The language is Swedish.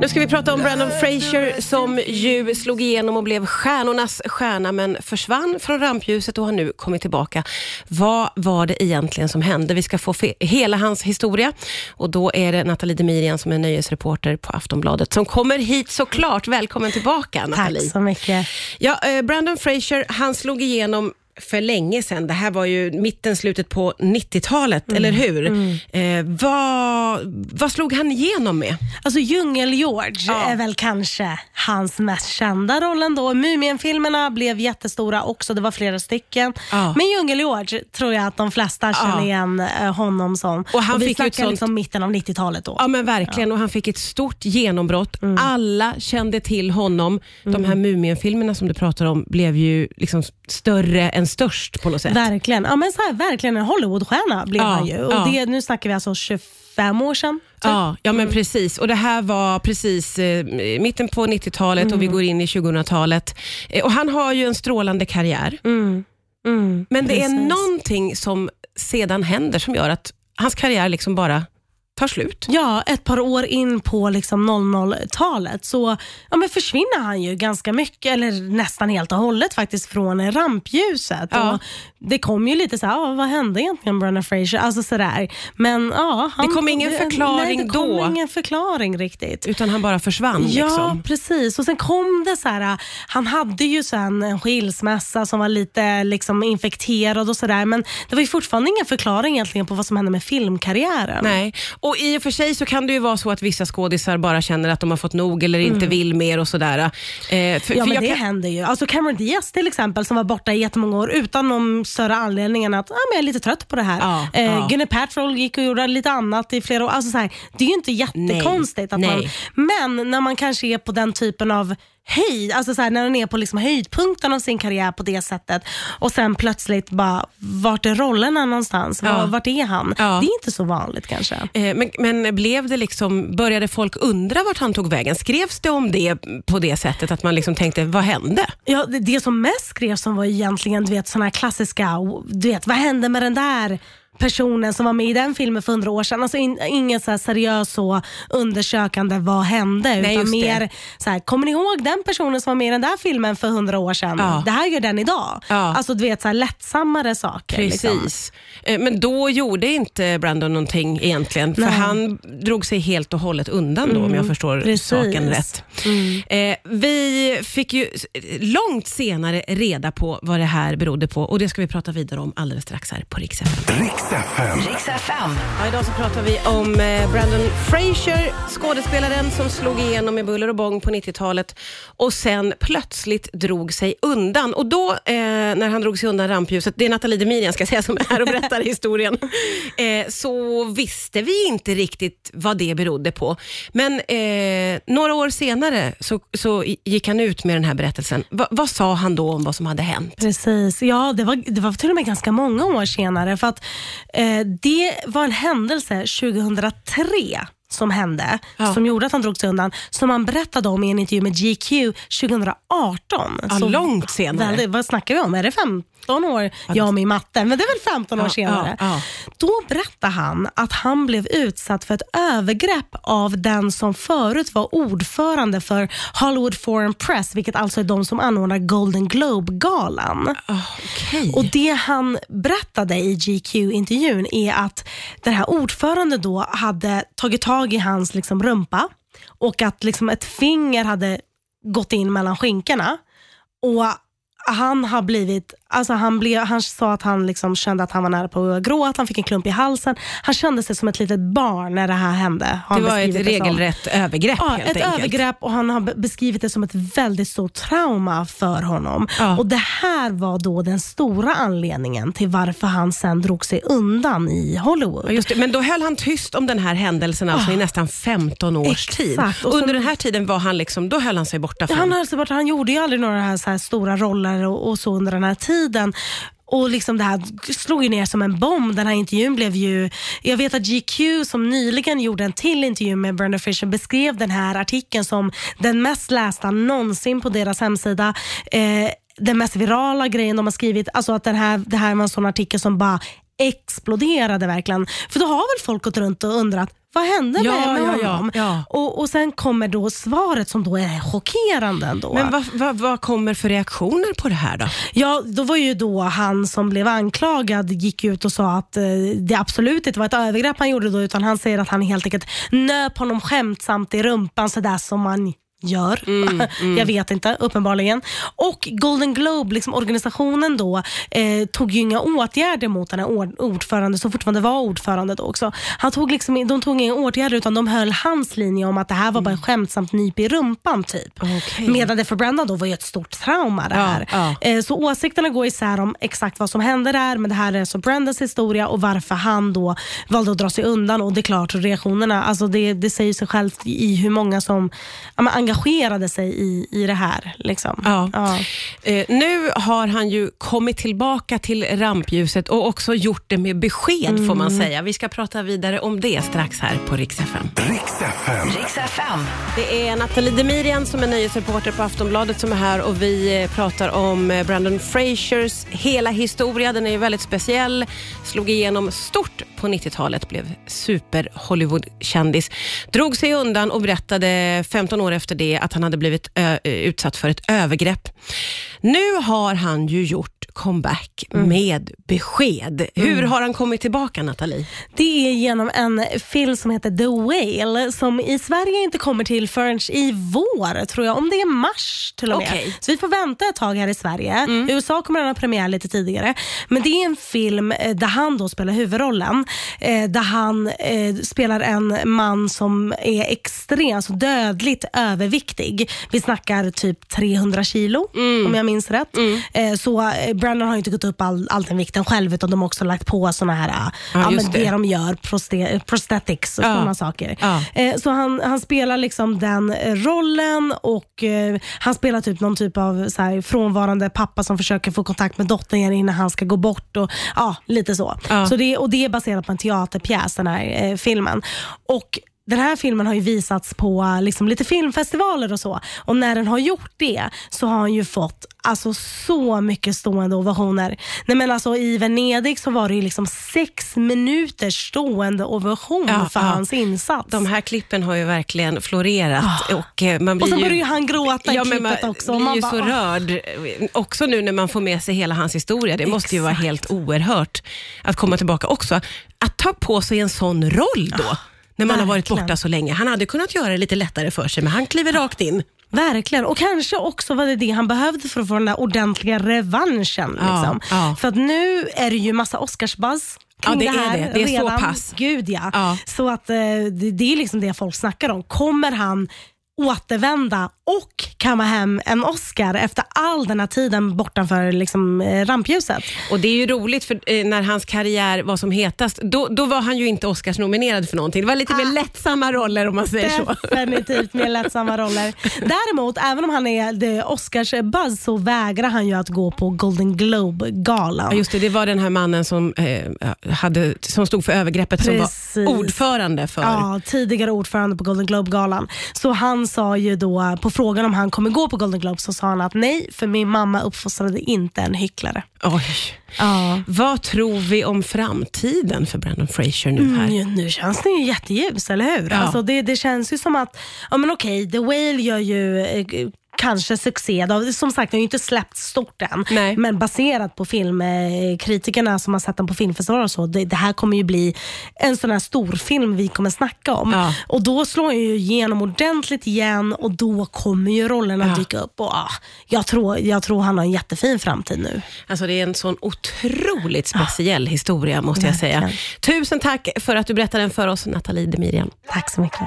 Nu ska vi prata om Brandon Fraser som ju slog igenom och blev stjärnornas stjärna men försvann från rampljuset och har nu kommit tillbaka. Vad var det egentligen som hände? Vi ska få hela hans historia och då är det Nathalie Demirian som är nöjesreporter på Aftonbladet som kommer hit såklart. Välkommen tillbaka Nathalie. Tack så mycket. Ja, eh, Brandon Fraser, han slog igenom för länge sedan. Det här var ju mitten, slutet på 90-talet, mm. eller hur? Mm. Eh, vad, vad slog han igenom med? Alltså Djungel-George ja. är väl kanske hans mest kända roll ändå. Mumien-filmerna blev jättestora också, det var flera stycken. Ja. Men Djungel-George tror jag att de flesta känner igen eh, honom som. Och han och vi fick snackar sånt... liksom mitten av 90-talet då. Ja men verkligen, och han fick ett stort genombrott. Mm. Alla kände till honom. De här mm. Mumien-filmerna som du pratar om blev ju liksom större än störst på något sätt. Verkligen. Ja, men så här, verkligen en Hollywoodstjärna blev ja, han ju. Och ja. det, nu snackar vi alltså 25 år sedan. Typ. Ja, ja men mm. precis. Och Det här var precis eh, mitten på 90-talet mm. och vi mm. går in i 2000-talet. Eh, och Han har ju en strålande karriär. Mm. mm. Men det precis. är någonting som sedan händer som gör att hans karriär liksom bara tar slut. Ja, ett par år in på liksom 00-talet så ja, men försvinner han ju ganska mycket, eller nästan helt och hållet faktiskt, från rampljuset. Ja. Och det kom ju lite så här, ah, vad hände egentligen Brennan Fraser? Alltså sådär. Men ja, han, det kom ingen förklaring nej, det då? Kom ingen förklaring riktigt. Utan han bara försvann? Ja, liksom. precis. Och sen kom det så här, han hade ju sen en skilsmässa som var lite liksom infekterad och sådär, men det var ju fortfarande ingen förklaring egentligen på vad som hände med filmkarriären. Nej, och i och för sig så kan det ju vara så att vissa skådisar bara känner att de har fått nog eller inte mm. vill mer och sådär. Eh, för, ja, för men det kan... händer ju. Alltså Cameron Diaz till exempel som var borta i jättemånga år utan någon större anledning än att ah, men jag är lite trött på det här. Ja, eh, ja. Gwyneth Paltrow gick och gjorde lite annat i flera år. Alltså, så här, det är ju inte jättekonstigt. Nej, att nej. Man, men när man kanske är på den typen av höjd, alltså så här, när han är på liksom höjdpunkten av sin karriär på det sättet och sen plötsligt bara, vart är rollerna någonstans? Ja. Vart är han? Ja. Det är inte så vanligt kanske. Eh, men, men blev det liksom, började folk undra vart han tog vägen? Skrevs det om det på det sättet att man liksom tänkte, vad hände? Ja, det, det som mest skrevs om var egentligen du vet, såna här klassiska, du vet, vad hände med den där personen som var med i den filmen för hundra år sedan. Alltså in, ingen så seriös så undersökande vad hände. Nej, utan mer så här, kommer ni ihåg den personen som var med i den där filmen för hundra år sedan? Ja. Det här gör den idag. Ja. Alltså du vet så här, lättsammare saker. Liksom. Precis. Liksom. Men då gjorde inte Brandon någonting egentligen. För Nej. han drog sig helt och hållet undan då mm. om jag mm, förstår Precis. saken rätt. Mm. Eh, vi fick ju långt senare reda på vad det här berodde på och det ska vi prata vidare om alldeles strax här på Rix FM. Rix FM. Ja, idag så pratar vi om eh, Brandon Fraser, skådespelaren som slog igenom med buller och bång på 90-talet och sen plötsligt drog sig undan. Och då, eh, när han drog sig undan rampljuset, det är Nathalie Demirian ska säga som är här och berättar historien, eh, så visste vi inte riktigt vad det berodde på. Men eh, några år senare så, så gick han ut med den här berättelsen. Va, vad sa han då om vad som hade hänt? Precis, ja det var, det var till och med ganska många år senare. För att det var en händelse 2003 som hände, ja. som gjorde att han drog sig undan, som han berättade om i en intervju med GQ 2018. Ja, så långt senare. Vad snackar vi om? Är det 15 år? Jag med i matten, men det är väl 15 år senare. Då berättade han att han blev utsatt för ett övergrepp av den som förut var ordförande för Hollywood Foreign Press, vilket alltså är de som anordnar Golden Globe-galan. okay. Och Det han berättade i GQ-intervjun är att den här ordföranden då hade tagit tag tag i hans liksom rumpa och att liksom ett finger hade gått in mellan skinkorna. Och han har blivit Alltså han, blev, han sa att han liksom kände att han var nära på att gråta, han fick en klump i halsen. Han kände sig som ett litet barn när det här hände. det var ett regelrätt övergrepp Ja, ett enkelt. övergrepp och han har beskrivit det som ett väldigt stort trauma för honom. Ja. Och Det här var då den stora anledningen till varför han sen drog sig undan i Hollywood. Just det, men då höll han tyst om den här händelsen alltså ja. i nästan 15 års Exakt. tid. Och Under den här tiden var han liksom, då höll han sig borta från... Han höll sig borta. Han gjorde ju aldrig några här, så här stora roller och, och så under den här tiden tiden. Och liksom det här slog ju ner som en bomb. Den här intervjun blev ju... Jag vet att GQ som nyligen gjorde en till intervju med Brenda Fisher beskrev den här artikeln som den mest lästa någonsin på deras hemsida. Eh, den mest virala grejen de har skrivit. Alltså att den här, det här var en sån artikel som bara exploderade verkligen. För då har väl folk gått runt och undrat vad hände ja, med, med ja, honom? Ja, och, och Sen kommer då svaret som då är chockerande. Ändå. Men vad, vad, vad, kommer för reaktioner på det här då? Ja, då var ju då han som blev anklagad gick ut och sa att eh, det absolut inte var ett övergrepp han gjorde då, utan han säger att han helt enkelt nöp honom skämtsamt i rumpan sådär som man gör. Mm, mm. jag vet inte, uppenbarligen. Och Golden Globe, liksom organisationen då, eh, tog ju inga åtgärder mot den här ordföranden som fortfarande var ordförande då också. Han tog liksom, de tog inga åtgärder utan de höll hans linje om att det här var bara mm. skämtsamt nyp i rumpan typ. Okay. Medan det för Brenda då var ju ett stort trauma det här. Ja, ja. Eh, så åsikterna går isär om exakt vad som hände där men det här är så Brendas historia och varför han då valde att dra sig undan och det är klart reaktionerna, alltså det, det säger sig självt i hur många som ja, engagerade sig i, i det här. Liksom. Ja. ja. Eh, nu har han ju kommit tillbaka till rampljuset och också gjort det med besked mm. får man mm. säga. Vi ska prata vidare om det strax här på Rix FM. Rix FM. Rix FM. Det är Nathalie Demirian som är nöjesreporter på Aftonbladet som är här och vi eh, pratar om eh, Brandon Frasers hela historia. Den är ju väldigt speciell, slog igenom stort på 90-talet, blev super Hollywood-kändis. Drog sig undan och berättade 15 år efter det att han hade blivit utsatt för ett övergrepp. Nu har han ju gjort comeback mm. med besked. Mm. Hur har han kommit tillbaka Nathalie? Det är genom en film som heter The Whale som i Sverige inte kommer till förrän i vår, tror jag. Om det är mars till och med. Okay. Så vi får vänta ett tag här i Sverige. Mm. USA kommer den ha premiär lite tidigare. Men det är en film eh, där han då spelar huvudrollen. Eh, där han eh, spelar en man som är extremt, alltså dödligt överviktig. Vi snackar typ 300 kilo mm. om jag minns rätt. Mm. Så Brandon har inte gått upp all, all den vikten själv utan de har också lagt på såna här, ja, ja men det. det de gör, proste, prosthetics och ja. sådana saker. Ja. Eh, så han, han spelar liksom den rollen och eh, han spelar typ någon typ av så här, frånvarande pappa som försöker få kontakt med dottern igen innan han ska gå bort. Och, ja, lite så. så det, och det är baserat på en teaterpjäs den här eh, filmen. Och den här filmen har ju visats på liksom, lite filmfestivaler och så. Och när den har gjort det så har han ju fått alltså, så mycket stående ovationer. Nej, men alltså, I Venedig så var det ju liksom sex minuters stående ovation ja, för ja. hans insats. De här klippen har ju verkligen florerat. Oh. Och, eh, man blir och så börjar ju han gråta ja, i klippet man också. Man blir ju bara, så rörd. Också nu när man får med sig hela hans historia. Det måste ju vara helt oerhört att komma tillbaka också. Att ta på sig en sån roll då. När man Verkligen. har varit borta så länge. Han hade kunnat göra det lite lättare för sig, men han kliver rakt in. Verkligen, och kanske också var det det han behövde för att få den där ordentliga revanschen. Liksom. ja. För att nu är det ju massa Oscarsbuzz Ja, det, det är det. Det är redan. så pass. Gud ja. ja. Så att eh, det, det är liksom det folk snackar om. Kommer han återvända och kamma hem en Oscar efter all den här tiden bortanför liksom, eh, rampljuset. Och Det är ju roligt, för eh, när hans karriär var som hetast, då, då var han ju inte Oscars-nominerad för någonting. Det var lite ah, mer lättsamma roller om man säger definitivt så. Definitivt mer lättsamma roller. Däremot, även om han är Oscars-buzz så vägrar han ju att gå på Golden Globe-galan. Ja, just det, det var den här mannen som, eh, hade, som stod för övergreppet Precis. som var ordförande för... Ja, tidigare ordförande på Golden Globe-galan. Så han sa ju då, på frågan om han kommer gå på Golden Globe, så sa han att nej, för min mamma uppfostrade inte en hycklare. Oj. Ja. Vad tror vi om framtiden för Brandon Fraser nu här? Mm, nu känns det ju jätteljus, eller hur? Ja. Alltså det, det känns ju som att, ja men okej, The Whale gör ju eh, kanske succé. Som sagt, den har ju inte släppt stort än. Nej. Men baserat på filmkritikerna som har sett den på filmfestivaler och så, det, det, här kommer ju bli en sån här storfilm vi kommer snacka om. Ja. Och Då slår han ju igenom ordentligt igen och då kommer ju rollerna ja. dyka upp. Och, ah, jag, tror, jag tror han har en jättefin framtid nu. Alltså Det är en sån otroligt speciell ja. historia måste jag säga. Tusen tack för att du berättade den för oss, Nathalie Demirian. Tack så mycket.